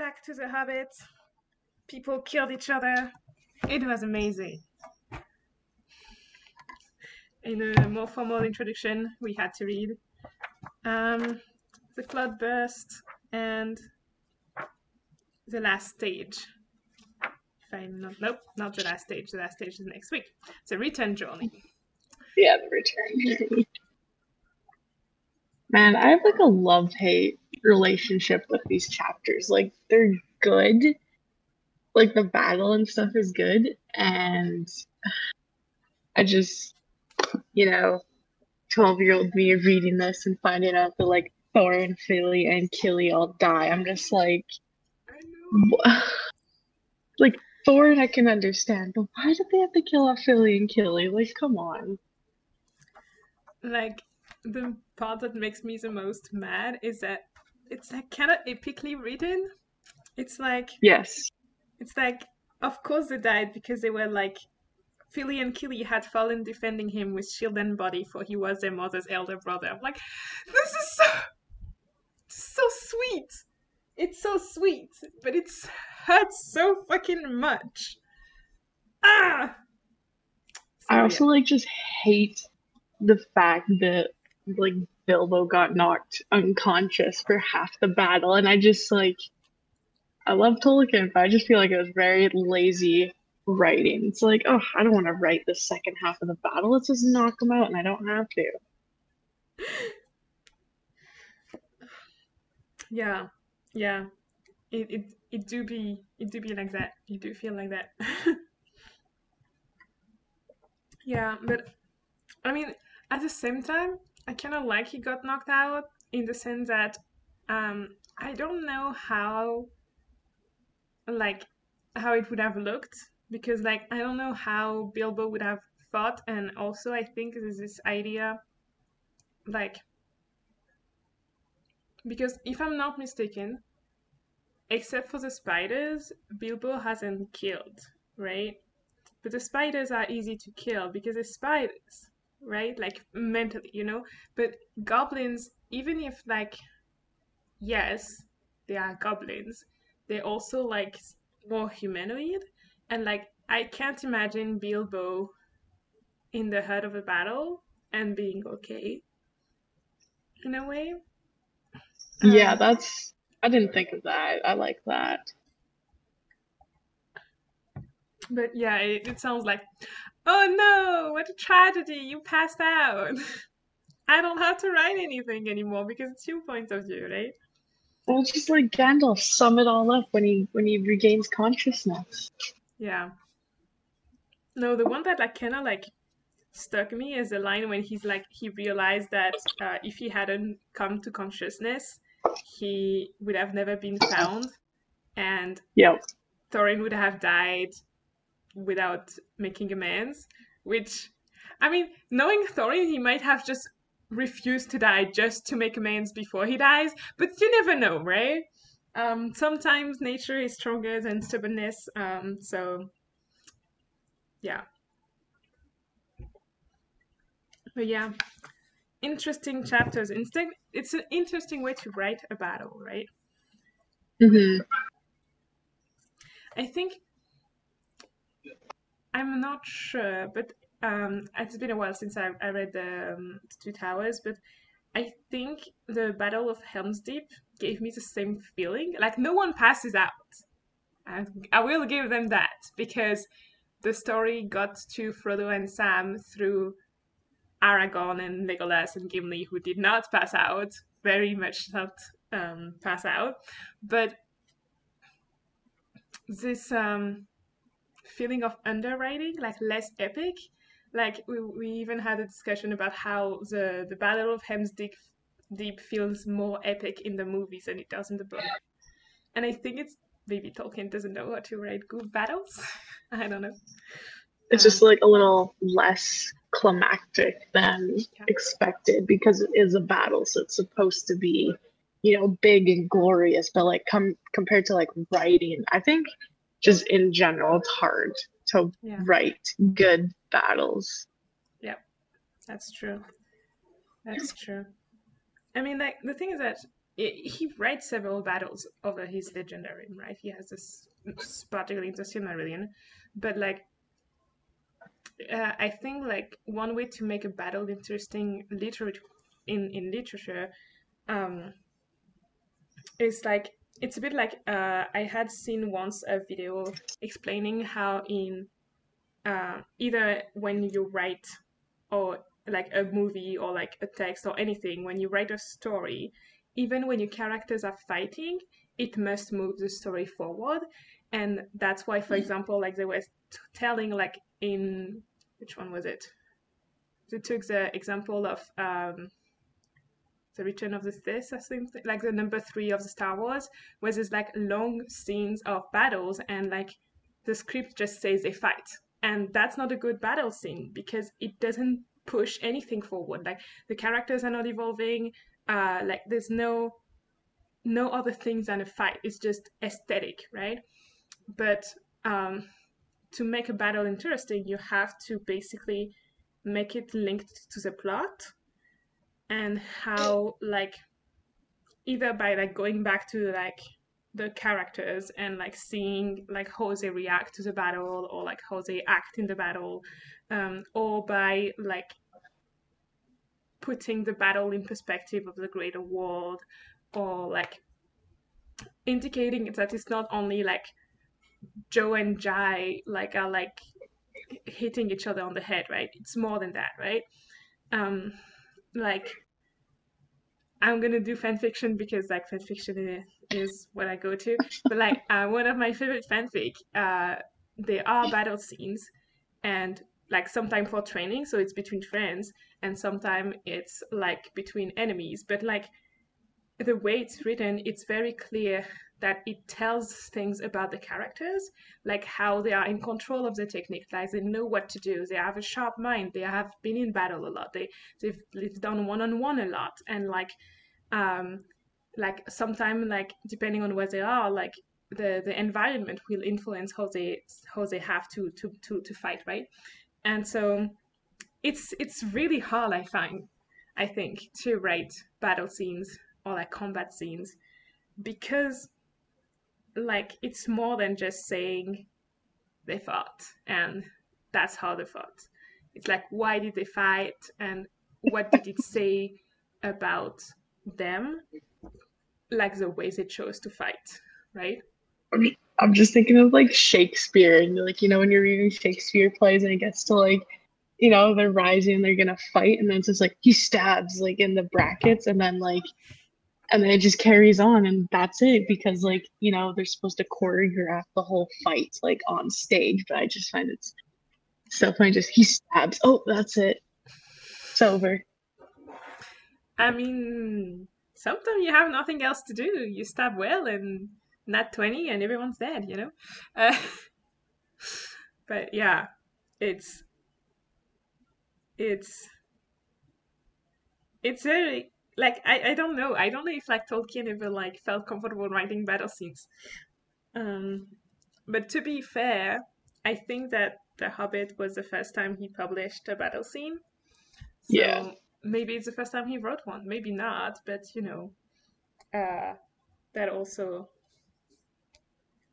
back to the Hobbit. People killed each other. It was amazing. In a more formal introduction, we had to read um, the cloud burst and the last stage. If I'm not, nope, not the last stage. The last stage is next week. The return journey. Yeah, the return. Journey. Man, I have like a love hate relationship with these chapters. Like they're good. Like the battle and stuff is good. And I just, you know, 12 year old me reading this and finding out that like Thor and Fili, and Kili all die. I'm just like, like Thorin, I can understand, but why did they have to kill off Fili and Kili? Like, come on. Like the part that makes me the most mad is that it's like kind of epically written. It's like yes, it's like of course they died because they were like Fili and Kili had fallen defending him with shield and body, for he was their mother's elder brother. I'm like, this is so so sweet. It's so sweet, but it's hurts so fucking much. Ah. So, I also yeah. like just hate the fact that like Bilbo got knocked unconscious for half the battle, and I just like I love Tolkien, but I just feel like it was very lazy writing. It's like, oh, I don't want to write the second half of the battle. Let's just knock them out, and I don't have to. Yeah, yeah. It it it do be it do be like that. You do feel like that. yeah, but I mean, at the same time, I kind of like he got knocked out in the sense that um, I don't know how like how it would have looked because like I don't know how Bilbo would have fought and also I think there's this idea like because if I'm not mistaken except for the spiders Bilbo hasn't killed right? But the spiders are easy to kill because the spiders right? Like mentally, you know? But goblins, even if, like, yes, they are goblins, they're also, like, more humanoid. And, like, I can't imagine Bilbo in the heart of a battle and being okay in a way. Yeah, um, that's. I didn't think of that. I like that. But yeah, it, it sounds like Oh no, what a tragedy! You passed out. I don't have to write anything anymore because it's your point of view, right? Well, just like Gandalf, sum it all up when he when he regains consciousness. Yeah. No, the one that like kind of like stuck me is the line when he's like he realized that uh, if he hadn't come to consciousness, he would have never been found, and yep. Thorin would have died without making amends, which, I mean, knowing Thorin, he might have just refused to die just to make amends before he dies, but you never know, right? Um, sometimes nature is stronger than stubbornness, um, so yeah. But yeah, interesting chapters. Instead, it's an interesting way to write a battle, right? Mm-hmm. I think I'm not sure, but um, it's been a while since I, I read the um, Two Towers, but I think the Battle of Helm's Deep gave me the same feeling. Like no one passes out. I, I will give them that because the story got to Frodo and Sam through Aragorn and Legolas and Gimli, who did not pass out, very much not um, pass out. But this um, feeling of underwriting, like less epic. Like we, we even had a discussion about how the the Battle of Helm's Deep, Deep feels more epic in the movies than it does in the book. And I think it's maybe Tolkien doesn't know how to write good battles. I don't know. It's um, just like a little less climactic than yeah. expected because it is a battle, so it's supposed to be, you know, big and glorious. But like come compared to like writing, I think just in general, it's hard to yeah. write good battles. Yeah, that's true. That's true. I mean, like the thing is that he writes several battles over his legendarium, right? He has this particularly into Silmarillion, but like uh, I think like one way to make a battle interesting literature in in literature um, is like it's a bit like uh, I had seen once a video explaining how in uh, either when you write or like a movie or like a text or anything when you write a story even when your characters are fighting it must move the story forward. And that's why for example like they were telling like in which one was it? They took the example of um the return of the sith i think like the number three of the star wars where there's like long scenes of battles and like the script just says they fight. And that's not a good battle scene because it doesn't push anything forward. Like the characters are not evolving uh like there's no no other things than a fight. It's just aesthetic right? But um, to make a battle interesting, you have to basically make it linked to the plot and how like either by like going back to like the characters and like seeing like how they react to the battle or like how they act in the battle um, or by like putting the battle in perspective of the greater world or like indicating that it's not only like Joe and Jai like are like hitting each other on the head, right? It's more than that, right? Um, like I'm gonna do fan fiction because like fan fiction is what I go to. But like uh, one of my favorite fanfic, uh, there are battle scenes, and like sometimes for training, so it's between friends, and sometimes it's like between enemies. But like the way it's written, it's very clear that it tells things about the characters, like how they are in control of the technique, like they know what to do, they have a sharp mind, they have been in battle a lot, they they've, they've done one on one a lot, and like um like sometimes like depending on where they are, like the the environment will influence how they how they have to to to to fight, right? And so it's it's really hard, I find, I think, to write battle scenes or like combat scenes because like it's more than just saying they fought and that's how they fought. It's like why did they fight and what did it say about them, like the ways they chose to fight, right? I'm just thinking of like Shakespeare and like you know when you're reading Shakespeare plays and it gets to like you know they're rising and they're gonna fight and then it's just like he stabs like in the brackets and then like and then it just carries on and that's it because like you know they're supposed to choreograph the whole fight like on stage but i just find it's so funny just he stabs oh that's it. It's over. I mean sometimes you have nothing else to do. You stab well and not 20 and everyone's dead you know? Uh, but yeah it's it's it's very like I, I don't know. I don't know if like Tolkien ever like felt comfortable writing battle scenes. Um, but to be fair, I think that The Hobbit was the first time he published a battle scene. So yeah. Maybe it's the first time he wrote one. Maybe not, but you know, uh, that also.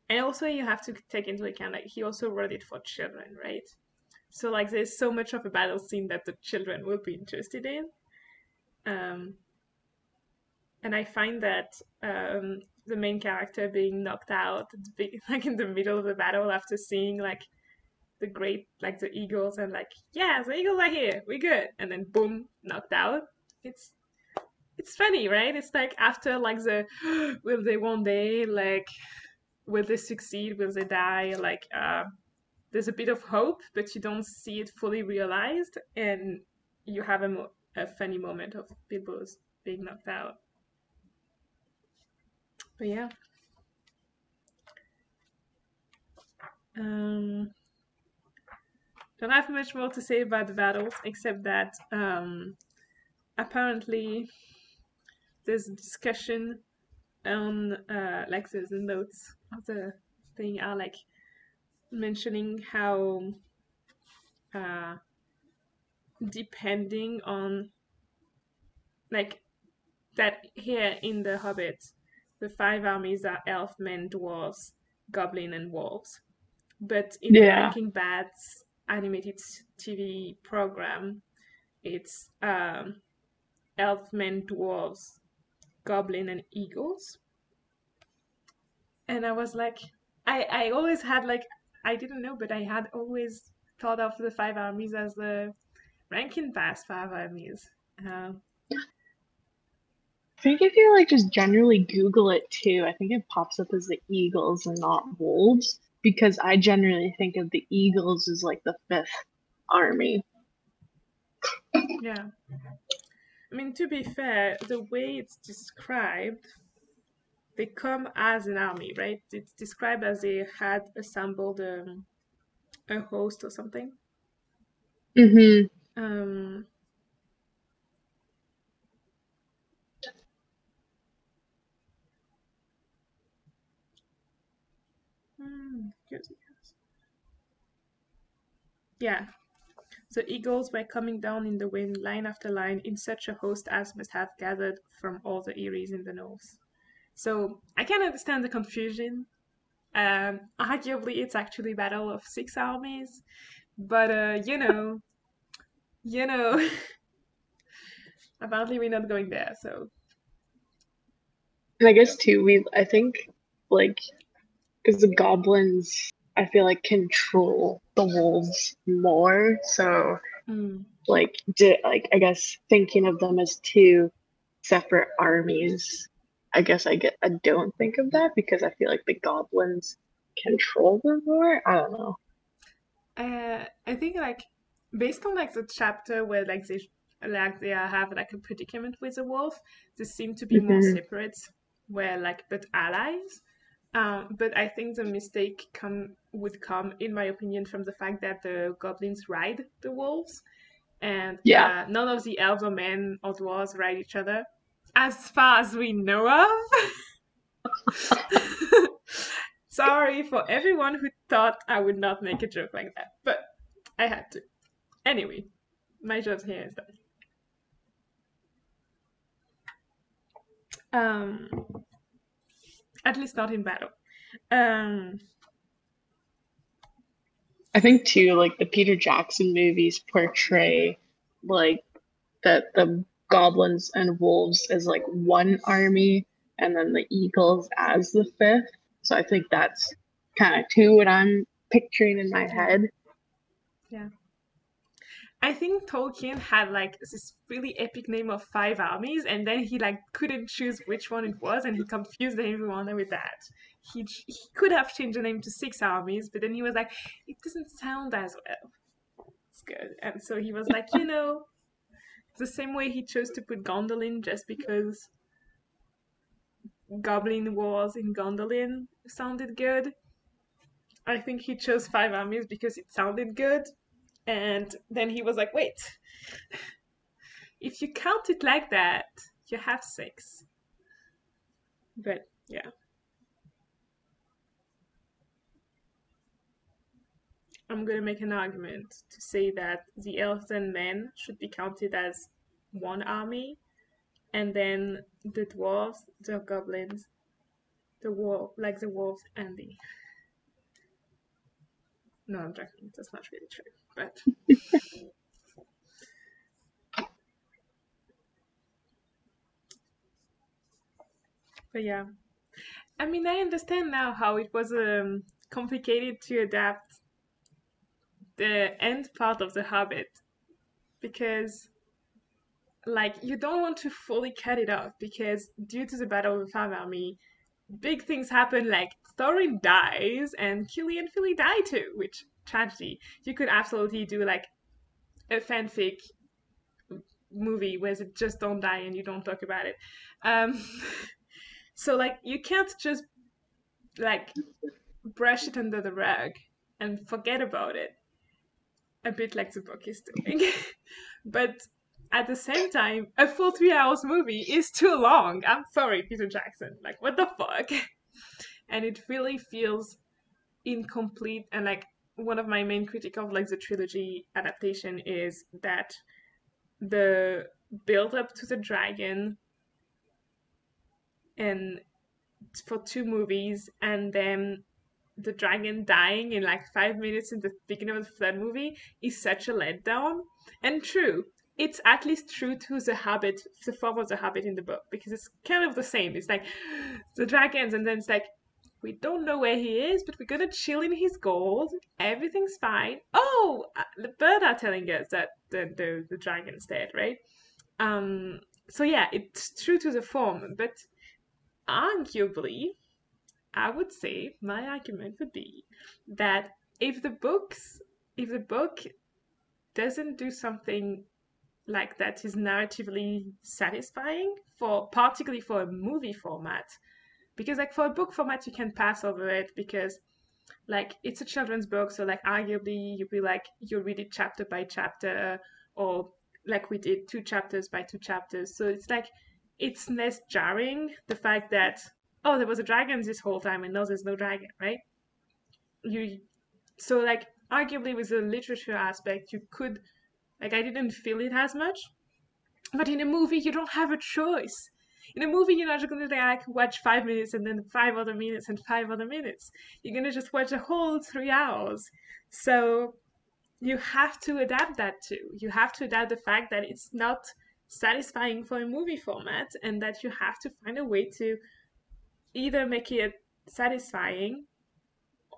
And also, you have to take into account that he also wrote it for children, right? So like, there's so much of a battle scene that the children will be interested in. Um, and I find that um, the main character being knocked out, like in the middle of the battle after seeing like the great, like the eagles, and like, yeah, the eagles are here, we're good, and then boom, knocked out. It's it's funny, right? It's like after like the will they one day like will they succeed? Will they die? Like uh, there's a bit of hope, but you don't see it fully realized, and you have a, mo- a funny moment of Bilbo's being knocked out. But yeah. Um, don't have much more to say about the battles except that um, apparently there's discussion on uh, like the, the notes of the thing are like mentioning how uh, depending on like that here in the Hobbit, the five armies are elf, men, dwarves, goblin, and wolves. But in yeah. Rankin Bass's animated TV program, it's um, elf, men, dwarves, goblin, and eagles. And I was like, I I always had like I didn't know, but I had always thought of the five armies as the Rankin Bass five armies. Uh, I think if you like just generally Google it too, I think it pops up as the Eagles and not Wolves because I generally think of the Eagles as like the fifth army. Yeah. I mean, to be fair, the way it's described, they come as an army, right? It's described as they had assembled um, a host or something. Mm-hmm. Um, yeah. So eagles were coming down in the wind, line after line, in such a host as must have gathered from all the eyries in the north. So I can understand the confusion. Um, arguably, it's actually battle of six armies, but uh, you know, you know, apparently we're not going there. So, and I guess too, we I think like because the goblins I feel like control the wolves more. So mm. like di- like I guess thinking of them as two separate armies, I guess I get I don't think of that because I feel like the goblins control them more. I don't know. Uh, I think like based on like the chapter where like they like they have like a predicament with the wolf, they seem to be mm-hmm. more separate, where like but allies. Um, but I think the mistake come would come, in my opinion, from the fact that the goblins ride the wolves, and yeah, uh, none of the elves or men or dwarves ride each other, as far as we know of. Sorry for everyone who thought I would not make a joke like that, but I had to. Anyway, my job here is done. Um, at least not in battle. Um, I think too, like the Peter Jackson movies portray like that the goblins and wolves as like one army, and then the eagles as the fifth. So I think that's kind of too what I'm picturing in my head. Yeah. I think Tolkien had like this really epic name of five armies, and then he like couldn't choose which one it was, and he confused everyone with that. He he could have changed the name to six armies, but then he was like, it doesn't sound as well. It's good, and so he was like, you know, the same way he chose to put Gondolin just because Goblin Wars in Gondolin sounded good. I think he chose five armies because it sounded good and then he was like, wait, if you count it like that, you have six. But yeah. I'm going to make an argument to say that the elves and men should be counted as one army, and then the dwarves, the goblins, the wolf, like the wolves and the. No, I'm joking. That's not really true but but yeah. I mean i understand now how it was um, complicated to adapt the end part of the Hobbit because like you don't want to fully cut it off because due to the battle of five army big things happen like thorin dies and kili and fili die too which tragedy. You could absolutely do like a fanfic movie where it just don't die and you don't talk about it. Um, so like you can't just like brush it under the rug and forget about it. A bit like the book is doing. but at the same time, a full three hours movie is too long. I'm sorry, Peter Jackson. Like, what the fuck? And it really feels incomplete and like one of my main critique of like the trilogy adaptation is that the build up to the dragon and for two movies and then the dragon dying in like five minutes in the beginning of the third movie is such a letdown. And true, it's at least true to the Hobbit, the form of the Hobbit in the book, because it's kind of the same. It's like the dragons, and then it's like we don't know where he is, but we're gonna chill in his gold. Everything's fine. Oh, uh, the bird are telling us that the the, the dragon's dead, right? Um. So yeah, it's true to the form, but arguably, I would say my argument would be that if the books, if the book doesn't do something like that is narratively satisfying for particularly for a movie format because like for a book format you can pass over it because like it's a children's book so like arguably you'll be like you'll read it chapter by chapter or like we did two chapters by two chapters so it's like it's less jarring the fact that oh there was a dragon this whole time and now there's no dragon right you so like arguably with the literature aspect you could like I didn't feel it as much. But in a movie, you don't have a choice. In a movie, you're not just gonna like watch five minutes and then five other minutes and five other minutes. You're gonna just watch a whole three hours. So you have to adapt that too. You have to adapt the fact that it's not satisfying for a movie format and that you have to find a way to either make it satisfying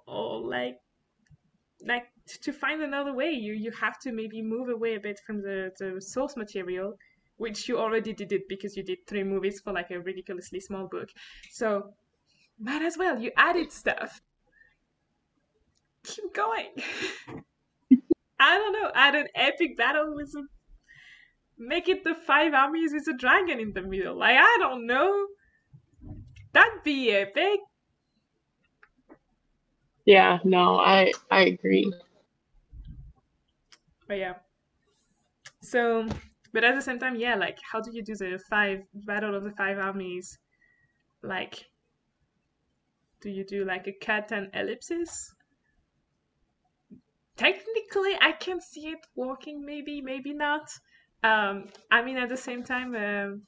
or like like to find another way you you have to maybe move away a bit from the, the source material which you already did it because you did three movies for like a ridiculously small book. So might as well you added stuff. Keep going. I don't know add an epic battle with a make it the five armies with a dragon in the middle. Like i don't know. That'd be epic. Yeah no i i agree. But yeah. So, but at the same time, yeah, like how do you do the five battle of the five armies? Like, do you do like a cut and ellipsis? Technically, I can see it working. Maybe, maybe not. Um, I mean, at the same time, um,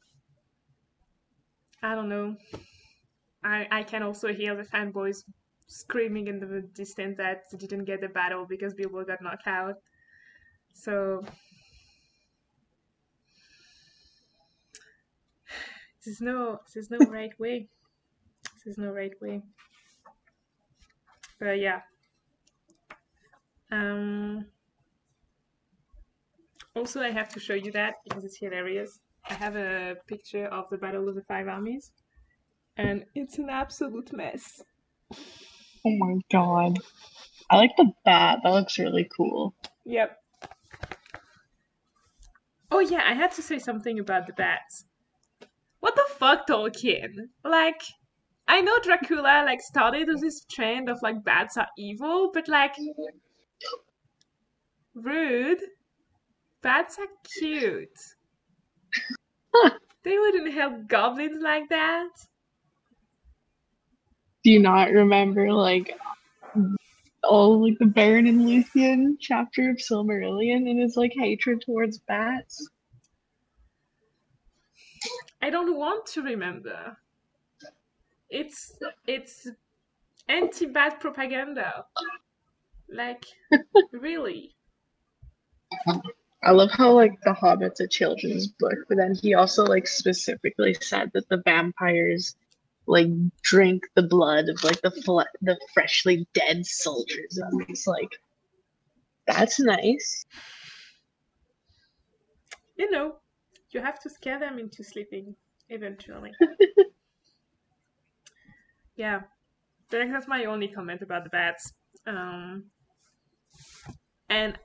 I don't know. I I can also hear the fanboys screaming in the distance that they didn't get the battle because Bilbo got knocked out. So there's no there's no right way. There's no right way. But yeah. Um also I have to show you that because it's hilarious. I have a picture of the Battle of the Five Armies and it's an absolute mess. Oh my god. I like the bat. That looks really cool. Yep. Oh yeah, I had to say something about the bats. What the fuck, Tolkien? Like, I know Dracula like started this trend of like bats are evil, but like, rude. Bats are cute. they wouldn't help goblins like that. Do you not remember like all like the Beren and Luthien chapter of Silmarillion and his like hatred towards bats. I don't want to remember. It's it's anti-bat propaganda. Like really. I love how like the Hobbit's a children's book, but then he also like specifically said that the vampires like drink the blood of like the fle- the freshly dead soldiers. And it's like, that's nice. You know, you have to scare them into sleeping eventually. yeah, that's my only comment about the bats. Um, and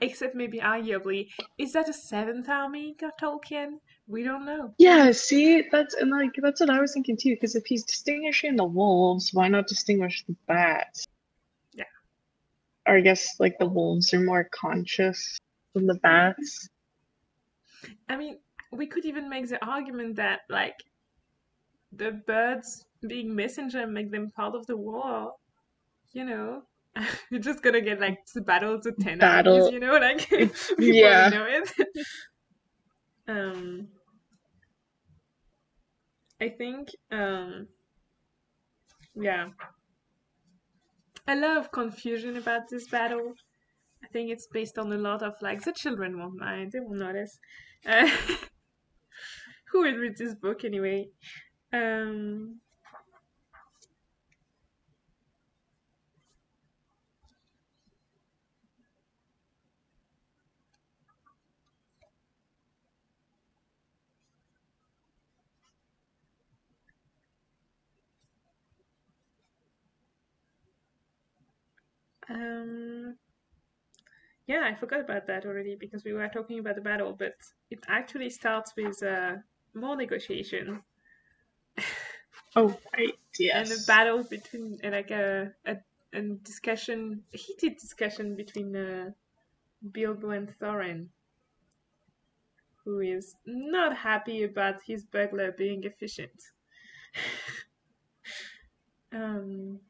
except maybe arguably, is that a seventh army, Tolkien? We don't know. Yeah, see, that's and like that's what I was thinking too. Because if he's distinguishing the wolves, why not distinguish the bats? Yeah. Or I guess like the wolves are more conscious than the bats. I mean, we could even make the argument that like the birds being messenger make them part of the war. You know, you're just gonna get like the battles of ten Battle. armies. You know, like yeah. know it. um I think, um, yeah, a lot of confusion about this battle. Think it's based on a lot of like the children won't mind, they won't notice. Uh, who will read this book anyway? Um, Um, yeah, I forgot about that already because we were talking about the battle, but it actually starts with uh, more negotiation. oh, right, yes. And a battle between, uh, like a, a, a discussion, a heated discussion between uh, Bilbo and Thorin, who is not happy about his burglar being efficient. um,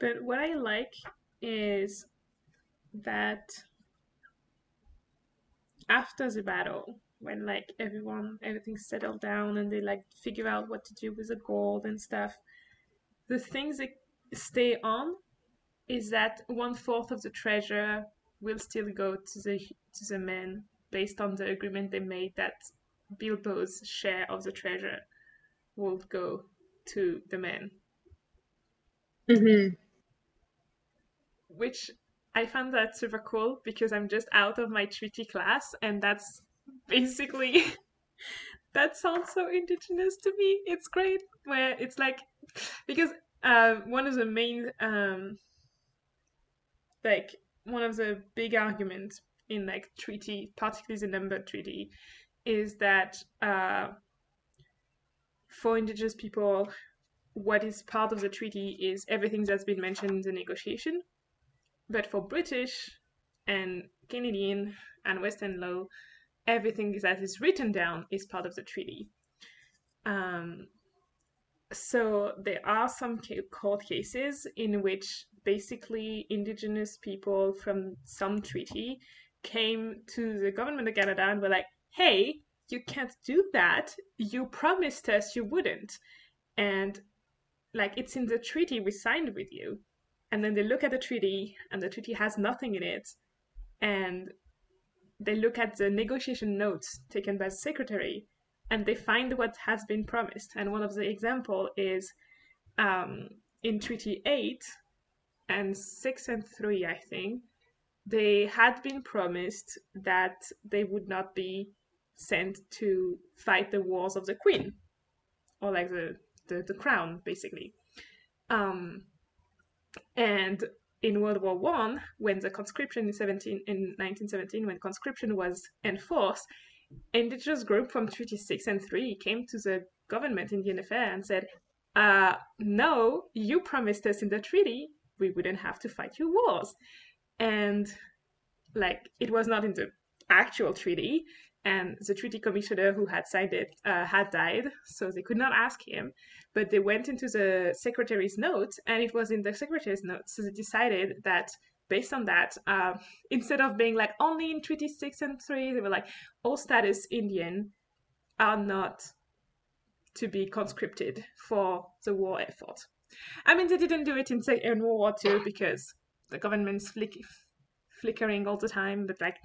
But what I like is that after the battle, when like everyone everything's settled down and they like figure out what to do with the gold and stuff, the things that stay on is that one fourth of the treasure will still go to the to the men based on the agreement they made that Bilbo's share of the treasure will go to the men. Mm-hmm which I found that super cool because I'm just out of my treaty class, and that's basically that sounds so indigenous to me. It's great where it's like because uh, one of the main um, like one of the big arguments in like treaty, particularly the number treaty, is that uh, for indigenous people, what is part of the treaty is everything that's been mentioned in the negotiation, but for British and Canadian and Western law, everything that is written down is part of the treaty. Um, so there are some court cases in which basically indigenous people from some treaty came to the government of Canada and were like, hey, you can't do that. You promised us you wouldn't. And like it's in the treaty we signed with you and then they look at the treaty and the treaty has nothing in it and they look at the negotiation notes taken by the secretary and they find what has been promised. And one of the example is um, in treaty 8 and 6 and 3 i think they had been promised that they would not be sent to fight the wars of the queen or like the the, the crown basically. Um, and in World War One, when the conscription in 17 in 1917, when conscription was enforced, indigenous group from Treaty Six and Three came to the government Indian Affairs and said, uh, "No, you promised us in the treaty we wouldn't have to fight your wars," and like it was not in the actual treaty, and the treaty commissioner who had signed it uh, had died, so they could not ask him. But they went into the secretary's notes, and it was in the secretary's notes. So they decided that based on that, uh, instead of being like only in Treaty 6 and 3, they were like, all status Indian are not to be conscripted for the war effort. I mean, they didn't do it in, in World War II because the government's flick- flickering all the time, but like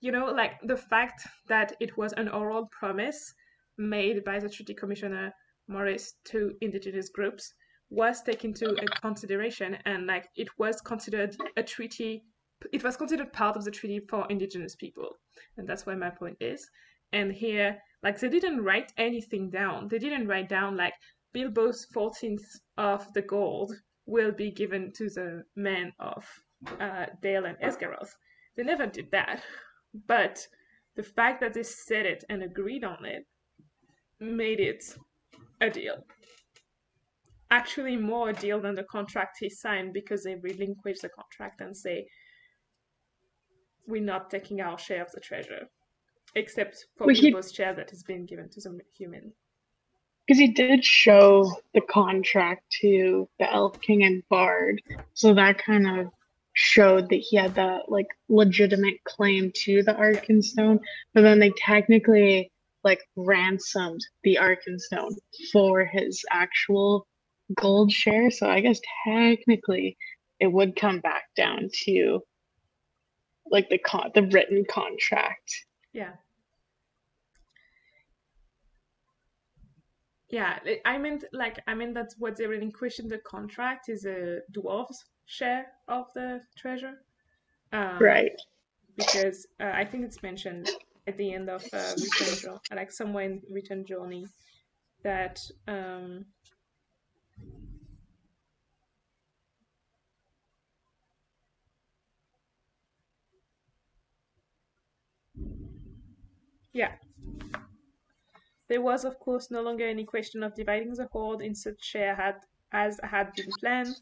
you know, like the fact that it was an oral promise made by the Treaty Commissioner Morris to indigenous groups was taken into consideration and like it was considered a treaty it was considered part of the treaty for indigenous people. And that's why my point is. And here like they didn't write anything down. They didn't write down like bilbo's 14th of the gold will be given to the men of uh, dale and esgaroth. They never did that but the fact that they said it and agreed on it made it a deal. actually more a deal than the contract he signed because they relinquish the contract and say, we're not taking our share of the treasure, except for well, Bilbo's share that has been given to the human. Because he did show the contract to the Elf King and Bard, so that kind of showed that he had that like legitimate claim to the Arkenstone, but then they technically like ransomed the Arkenstone for his actual gold share. So I guess technically it would come back down to like the con the written contract. Yeah. Yeah, I meant like I mean that's what they relinquish in the contract is a dwarves share of the treasure. Um, right. Because uh, I think it's mentioned at the end of uh, Return Journey, like somewhere in Return Journey, that um, Yeah. There was, of course, no longer any question of dividing the hoard in such share had, as had been planned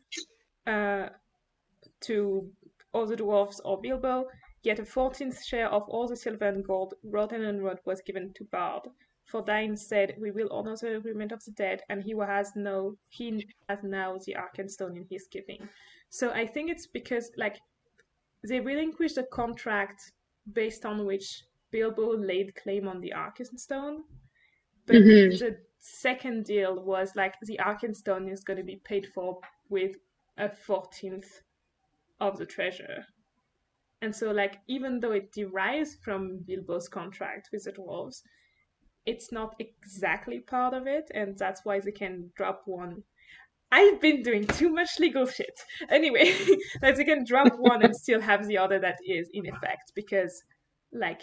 uh, to all the dwarfs or Bilbo, yet a fourteenth share of all the silver and gold Roden and Rod was given to Bard. For Dain said, We will honor the agreement of the dead, and he has no he has now the Arkenstone in his keeping. So I think it's because like they relinquished the contract based on which Bilbo laid claim on the Arkenstone. But mm-hmm. the second deal was like the Arkenstone is going to be paid for with a fourteenth of the treasure. And so, like, even though it derives from Bilbo's contract with the dwarves, it's not exactly part of it, and that's why they can drop one. I've been doing too much legal shit. Anyway, that they can drop one and still have the other that is in effect because, like,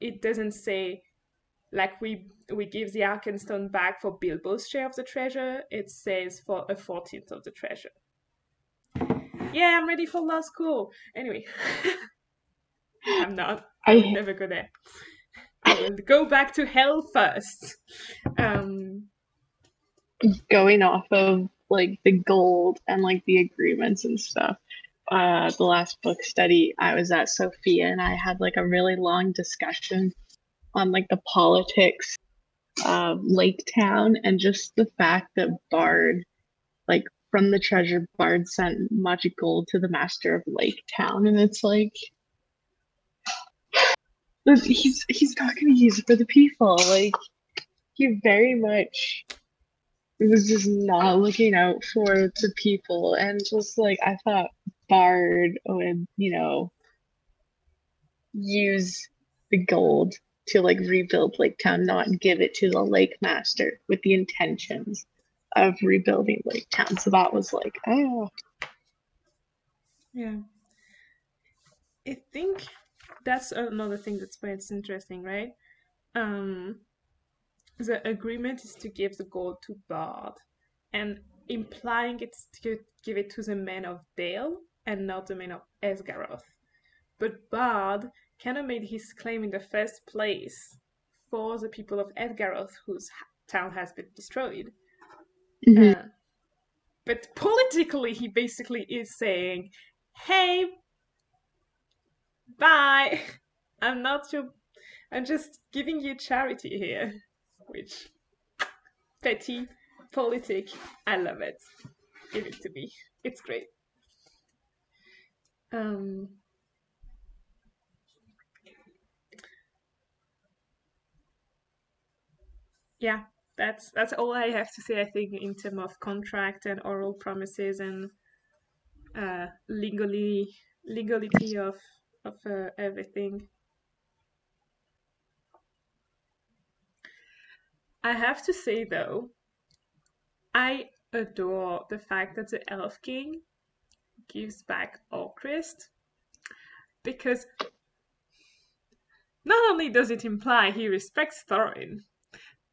it doesn't say like we we give the Arkenstone back for Bilbo's share of the treasure. It says for a fourteenth of the treasure. Yeah, I'm ready for law school. Anyway, I'm not. I will never go there. I will go back to hell first. Um, going off of like the gold and like the agreements and stuff uh, the last book study, I was at Sophia and I had like a really long discussion on like the politics of Lake Town and just the fact that Bard, like from the treasure, Bard sent much gold to the master of Lake Town, and it's like he's he's not to use it for the people. Like he very much was just not looking out for the people, and just like I thought Bard would, you know, use the gold to like rebuild Lake Town, not give it to the Lake Master with the intentions of rebuilding Lake Town. So that was like, oh. Yeah. I think that's another thing that's why it's interesting, right? Um, the agreement is to give the gold to Bard, and implying it's to give it to the men of Dale, and not the men of Esgaroth. But Bard kind of made his claim in the first place for the people of Esgaroth, whose town has been destroyed. Mm-hmm. Uh, but politically, he basically is saying, "Hey, bye. I'm not your. I'm just giving you charity here." Which petty politic. I love it. Give it to me. It's great. Um, yeah, that's that's all I have to say. I think in terms of contract and oral promises and uh, legally legality of of uh, everything. I have to say though, I adore the fact that the Elf King gives back Orcrist because not only does it imply he respects Thorin,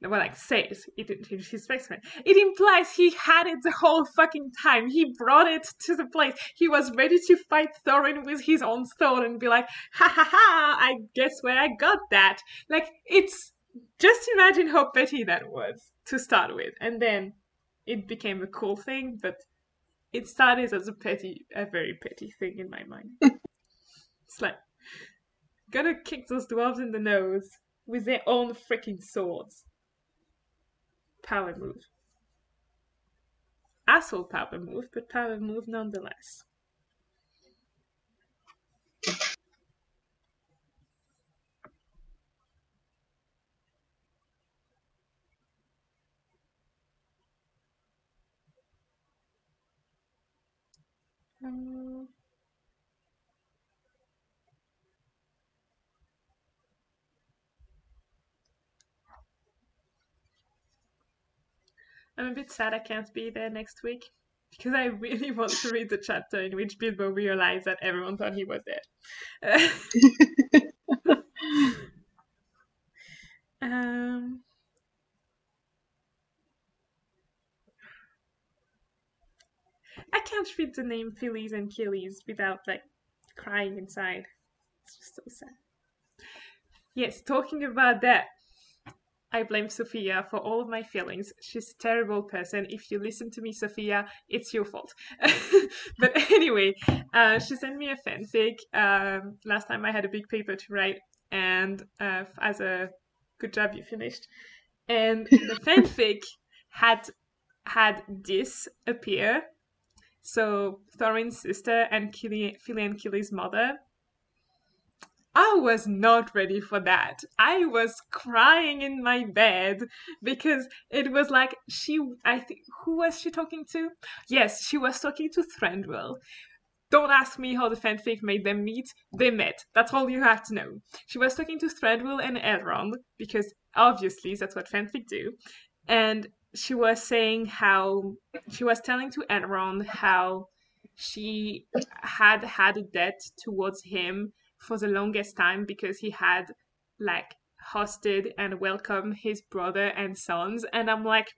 well, like says it, he respects him, it implies he had it the whole fucking time. He brought it to the place. He was ready to fight Thorin with his own sword and be like, ha ha ha, I guess where I got that. Like, it's just imagine how petty that was to start with. And then it became a cool thing, but it started as a petty, a very petty thing in my mind. it's like, gonna kick those dwarves in the nose with their own freaking swords. Power move. Asshole power move, but power move nonetheless. Um, I'm a bit sad I can't be there next week because I really want to read the chapter in which Bilbo realized that everyone thought he was dead. um, I can't read the name Phillies and Killies without like crying inside. It's just so sad. Yes, talking about that, I blame Sophia for all of my feelings. She's a terrible person. If you listen to me, Sophia, it's your fault. but anyway, uh, she sent me a fanfic um, last time I had a big paper to write, and uh, as a good job, you finished. And the fanfic had had this appear. So Thorin's sister and Kili, Fili and Kili's mother I was not ready for that. I was crying in my bed because it was like she, I think, who was she talking to? Yes, she was talking to Thranduil. Don't ask me how the fanfic made them meet. They met. That's all you have to know. She was talking to Thranduil and Elrond because obviously that's what fanfic do. And she was saying how she was telling to Elrond how she had had a debt towards him for the longest time because he had like hosted and welcomed his brother and sons and i'm like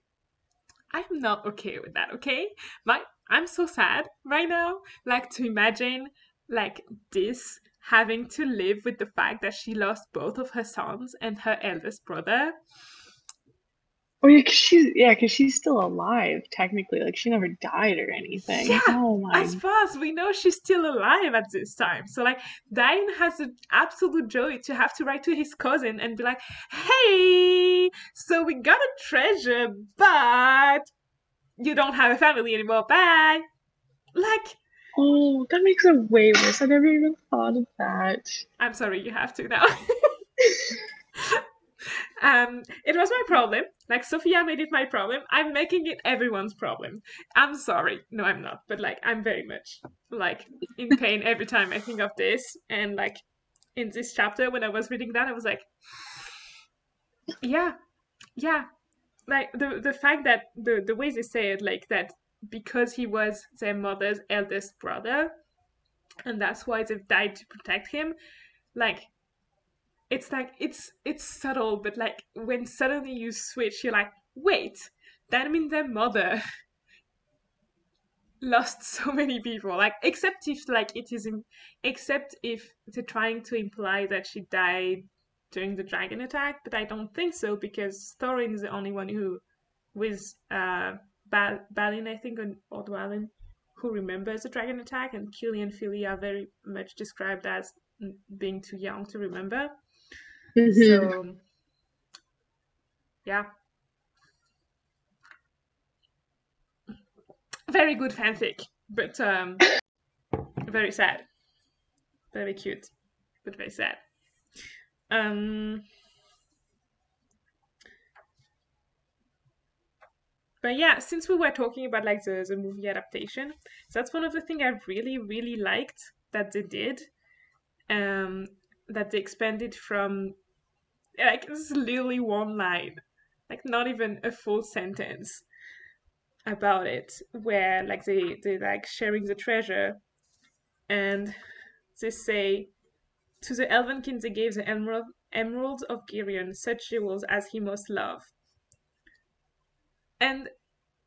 i'm not okay with that okay? My i'm so sad right now like to imagine like this having to live with the fact that she lost both of her sons and her eldest brother Oh yeah, cause she's yeah, cause she's still alive technically. Like she never died or anything. Yeah, oh my. as far as we know, she's still alive at this time. So like, Dain has an absolute joy to have to write to his cousin and be like, "Hey, so we got a treasure, but you don't have a family anymore. Bye." Like. Oh, that makes it way worse. I never even thought of that. I'm sorry, you have to now. um, it was my problem. Like Sophia made it my problem. I'm making it everyone's problem. I'm sorry. No, I'm not. But like, I'm very much like in pain every time I think of this. And like in this chapter, when I was reading that, I was like, yeah, yeah. Like the the fact that the the way they say it, like that because he was their mother's eldest brother, and that's why they've died to protect him. Like it's like it's it's subtle, but like when suddenly you switch, you're like, wait, that means their mother lost so many people. Like except if like it is, in, except if they're trying to imply that she died during the dragon attack, but I don't think so because Thorin is the only one who, with uh, Bal- Balin, I think, or Dwalin, who remembers the dragon attack, and Kili and Fili are very much described as being too young to remember. Mm-hmm. So, yeah. Very good fanfic, but um, very sad. Very cute, but very sad. Um, but yeah, since we were talking about like the, the movie adaptation, that's one of the things I really, really liked that they did. Um, that they expanded from like is literally one line, like not even a full sentence about it, where like they they like sharing the treasure, and they say to the elven king they gave the emerald emeralds of Girion such jewels as he most loved. And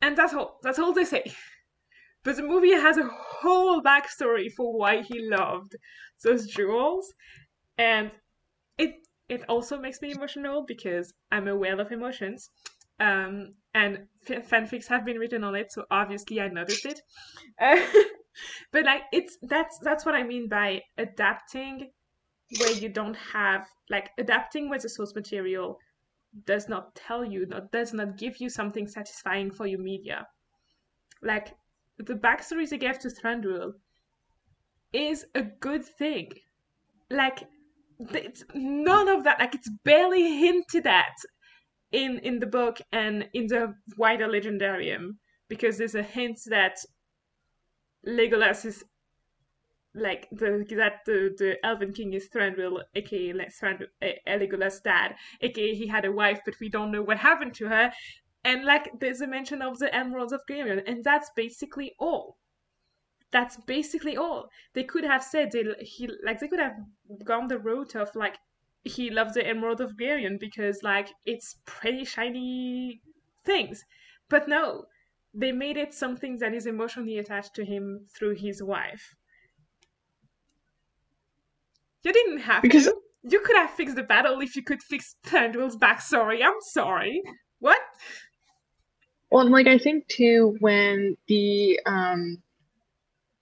and that's all that's all they say. But the movie has a whole backstory for why he loved those jewels. And it also makes me emotional because I'm a whale of emotions. Um, and f- fanfics have been written on it, so obviously I noticed it. But like it's that's that's what I mean by adapting where you don't have like adapting where the source material does not tell you not does not give you something satisfying for your media. Like the backstories they gave to Thranduil is a good thing. Like it's none of that like it's barely hinted at in in the book and in the wider legendarium because there's a hint that Legolas is like the that the the Elven King is Thranduil, aka like Thranduil, Legolas' dad, aka he had a wife, but we don't know what happened to her. And like there's a mention of the Emeralds of Girion, and that's basically all. That's basically all. They could have said they he like they could have gone the route of like he loves the Emerald of Girion because like it's pretty shiny things. But no, they made it something that is emotionally attached to him through his wife. You didn't have because... to. You could have fixed the battle if you could fix Thranduil's backstory. I'm sorry. What? Well, like I think too when the um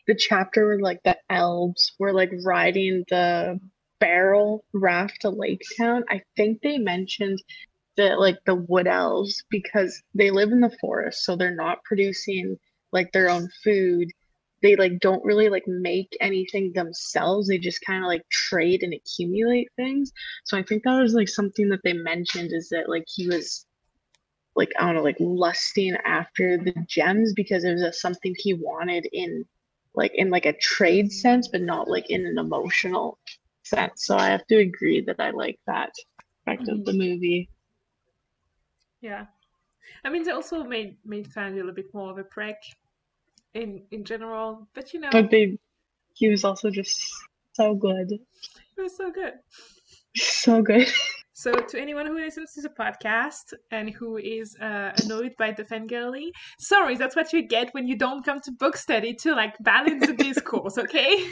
the chapter where like the elves were like riding the barrel raft to Lake Town, I think they mentioned that like the wood elves because they live in the forest, so they're not producing like their own food. They like don't really like make anything themselves. They just kind of like trade and accumulate things. So I think that was like something that they mentioned is that like he was like I don't know, like lusting after the gems because it was a, something he wanted in like in like a trade sense, but not like in an emotional sense. So I have to agree that I like that aspect mm-hmm. of the movie. Yeah. I mean, they also made made Fanny a little bit more of a prick in in general, but you know. But they, he was also just so good. He was so good. So good. So, to anyone who listens to the podcast and who is uh, annoyed by the fangirly, sorry, that's what you get when you don't come to book study to like balance the discourse, okay?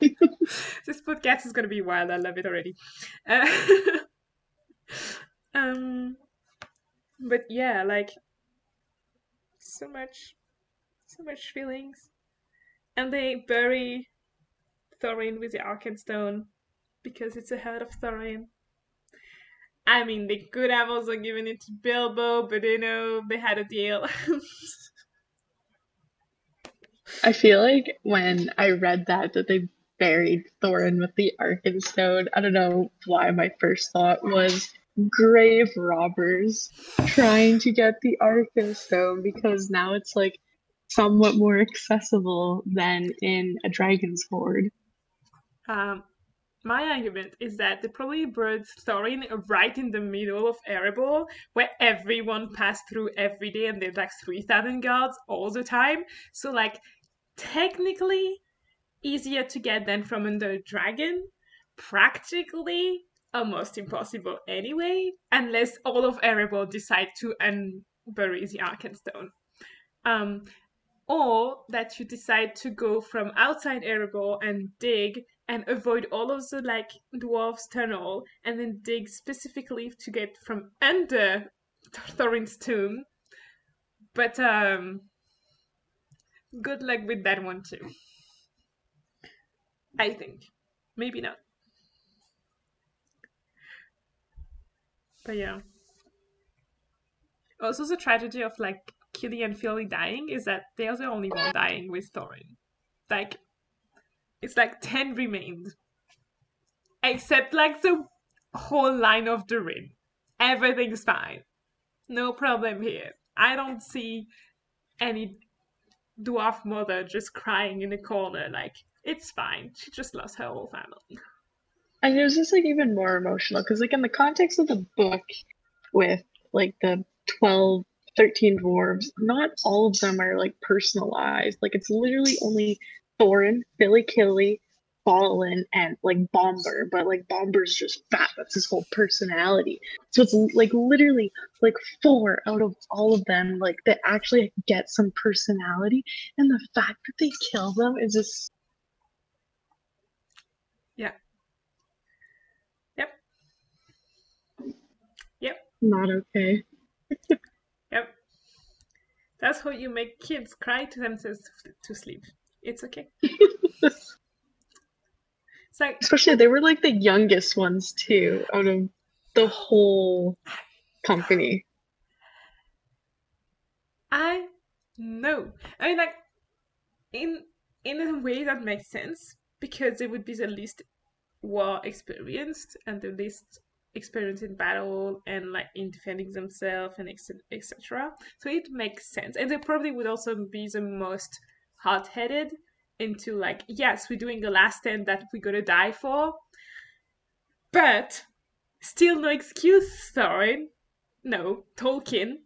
this podcast is gonna be wild. I love it already. Uh, um, but yeah, like so much, so much feelings, and they bury Thorin with the Arkenstone because it's a head of Thorin. I mean, they could have also given it to Bilbo, but you know they had a deal. I feel like when I read that that they buried Thorin with the Arkenstone, I don't know why my first thought was grave robbers trying to get the Arkenstone because now it's like somewhat more accessible than in a Dragon's Hoard. Um, my argument is that they probably brought Thorin right in the middle of Erebor, where everyone passed through every day and there's like 3,000 guards all the time. So, like, technically easier to get than from under a dragon. Practically, almost impossible anyway, unless all of Erebor decide to unbury the Arkenstone. Um, or that you decide to go from outside Erebor and dig and avoid all of the like dwarves tunnel and then dig specifically to get from under Thorin's tomb. But um good luck with that one too. I think. Maybe not. But yeah. Also, the tragedy of like Kili and Fili dying is that they're the only one dying with Thorin. Like, it's like 10 remained. Except like the whole line of Durin. Everything's fine. No problem here. I don't see any dwarf mother just crying in a corner like, it's fine. She just lost her whole family. And it was just like even more emotional because like in the context of the book with like the 12 13 dwarves not all of them are like personalized like it's literally only thorin Fili Kili Balin and like Bombur, but like Bombur's just fat. That's his whole personality. So it's like literally like four out of all of them like that actually get some personality, and the fact that they kill them is just yeah Yep. Yep. Not okay. yep. That's how you make kids cry to themselves to sleep. It's okay. like especially they were like the youngest ones too out of the whole company. I know. I mean, like in in a way that makes sense because they would be the least war experienced and the least experienced in battle and like in defending themselves and etc. So it makes sense, and they probably would also be the most hot-headed into like, yes, we're doing the last stand that we're gonna die for, but still no excuse. Sorry, no Tolkien.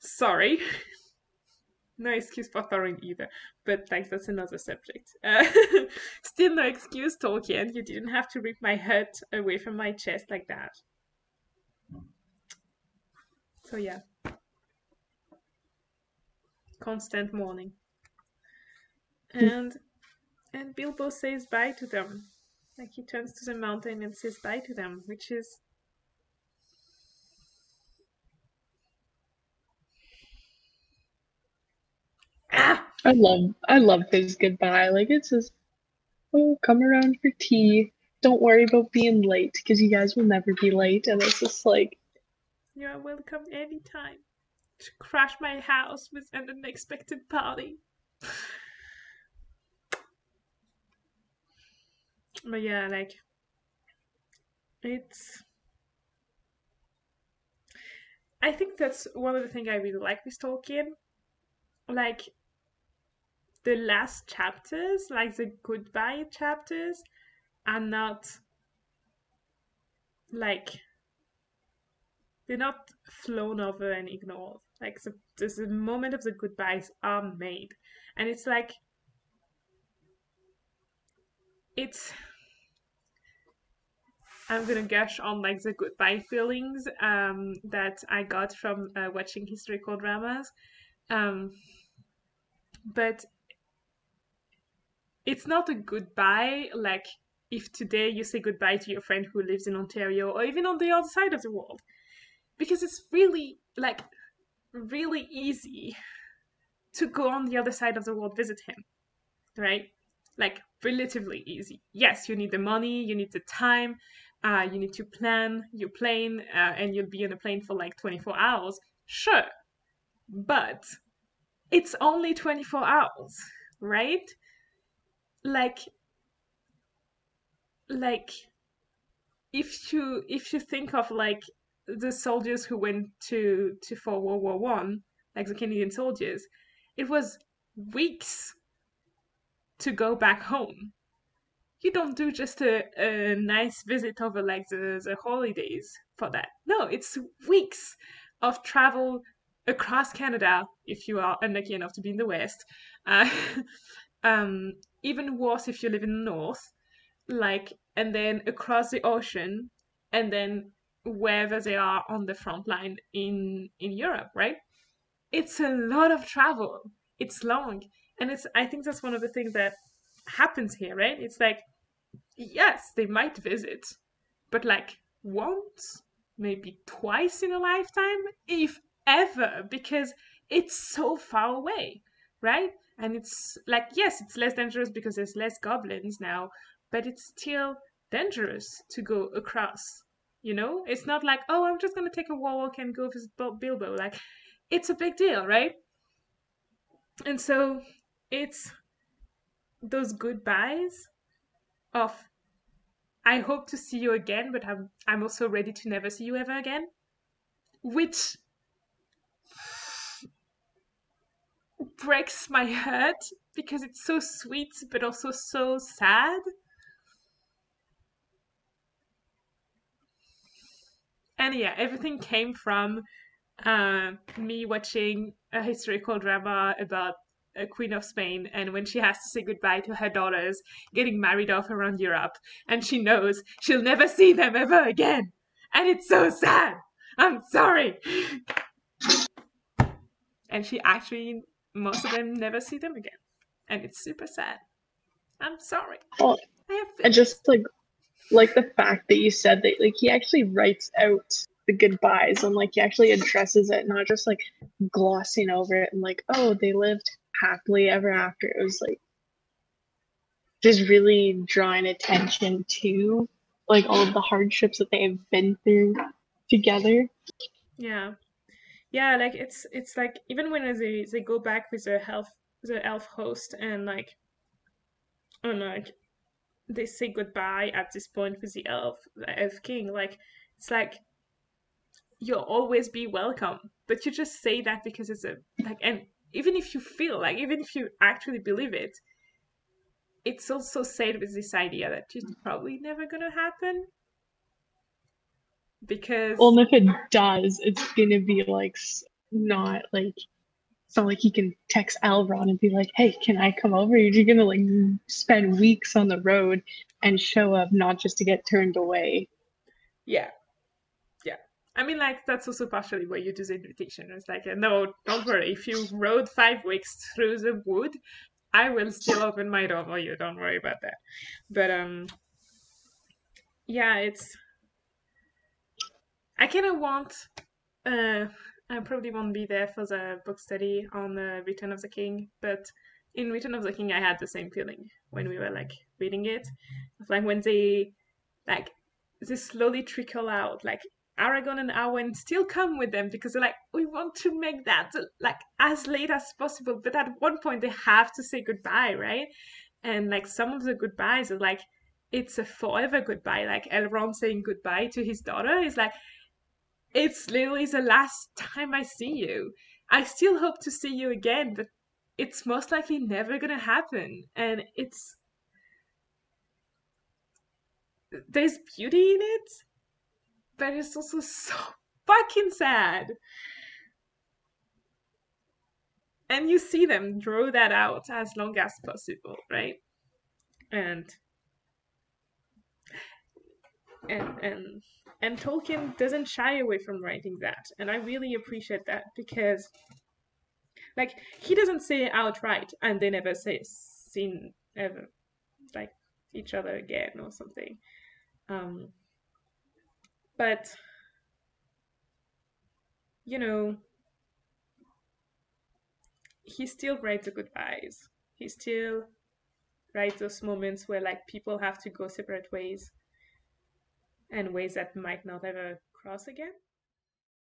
Sorry. no excuse for Thorin either, but like that's another subject. Uh, still no excuse, Tolkien. You didn't have to rip my head away from my chest like that. So yeah, constant mourning, and and Bilbo says bye to them. Like he turns to the mountain and says bye to them, which is ah! I love I love his goodbye. Like it's just oh come around for tea. Don't worry about being late because you guys will never be late. And it's just like You're welcome anytime to crash my house with an unexpected party. but yeah, like it's I think that's one of the things I really like with Tolkien. Like the last chapters, like the goodbye chapters, are not like they're not flown over and ignored. Like the, the moment of the goodbyes are made, and it's like it's. I'm gonna gush on like the goodbye feelings um, that I got from uh, watching historical dramas, um, but it's not a goodbye like if today you say goodbye to your friend who lives in Ontario or even on the other side of the world. Because it's really like really easy to go on the other side of the world visit him. Right? Like relatively easy. Yes, you need the money, you need the time, uh, you need to plan your plane, uh, and you'll be on a plane for like 24 hours. Sure. But it's only 24 hours, right? like like if you if you think of like the soldiers who went to to for World War One, like the Canadian soldiers, it was weeks to go back home. You don't do just a, a nice visit over like the, the holidays for that. No, it's weeks of travel across Canada if you are unlucky enough to be in the West, uh, um, even worse if you live in the north, like, and then across the ocean, and then wherever they are on the front line in in Europe, right? It's a lot of travel. It's long, and it's. I think that's one of the things that happens here, right? It's like, yes, they might visit, but like once, maybe twice in a lifetime, if ever, because it's so far away, right? and it's like yes it's less dangerous because there's less goblins now but it's still dangerous to go across you know it's not like oh i'm just going to take a walk and go visit bilbo like it's a big deal right and so it's those goodbyes of i hope to see you again but i'm i'm also ready to never see you ever again which breaks my heart because it's so sweet but also so sad. And yeah, everything came from uh, me watching a historical drama about a queen of Spain and when she has to say goodbye to her daughters getting married off around Europe and she knows she'll never see them ever again. And it's so sad. I'm sorry. And she actually most of them never see them again, and it's super sad. I'm sorry. Well, and just like like the fact that you said that like he actually writes out the goodbyes and like he actually addresses it, not just like glossing over it and like, oh, they lived happily ever after. It was like just really drawing attention to like all of the hardships that they have been through together. Yeah. Yeah, like it's it's like even when they they go back with the elf the elf host and like and like they say goodbye at this point with the elf the elf king, like it's like you'll always be welcome. But you just say that because it's a like and even if you feel like even if you actually believe it, it's also said with this idea that it's mm-hmm. probably never gonna happen because well if it does it's gonna be like not like it's not like he can text Elrond and be like, "Hey, can I come over?" You're gonna like spend weeks on the road and show up not just to get turned away. Yeah. I mean, like that's also partially why you do the invitation. It's like, no, don't worry. If you rode five weeks through the wood, I will still open my door for you. Don't worry about that. But um, yeah, it's. I kind of want. Uh, I probably won't be there for the book study on the Return of the King, but in Return of the King, I had the same feeling when we were like reading it. Like when they like they slowly trickle out, like Aragorn and Arwen still come with them because they're like, we want to make that like as late as possible. But at one point they have to say goodbye, right? And like some of the goodbyes are like, it's a forever goodbye. Like Elrond saying goodbye to his daughter is like, it's literally the last time I see you. I still hope to see you again, but it's most likely never gonna happen. And it's there's beauty in it, but it's also so fucking sad. And you see them draw that out as long as possible, right? And and and and Tolkien doesn't shy away from writing that, and I really appreciate that because, like, he doesn't say outright, and they never say seen ever like each other again or something. Um, but you know, he still writes the goodbyes. He still writes those moments where like people have to go separate ways and ways that might not ever cross again.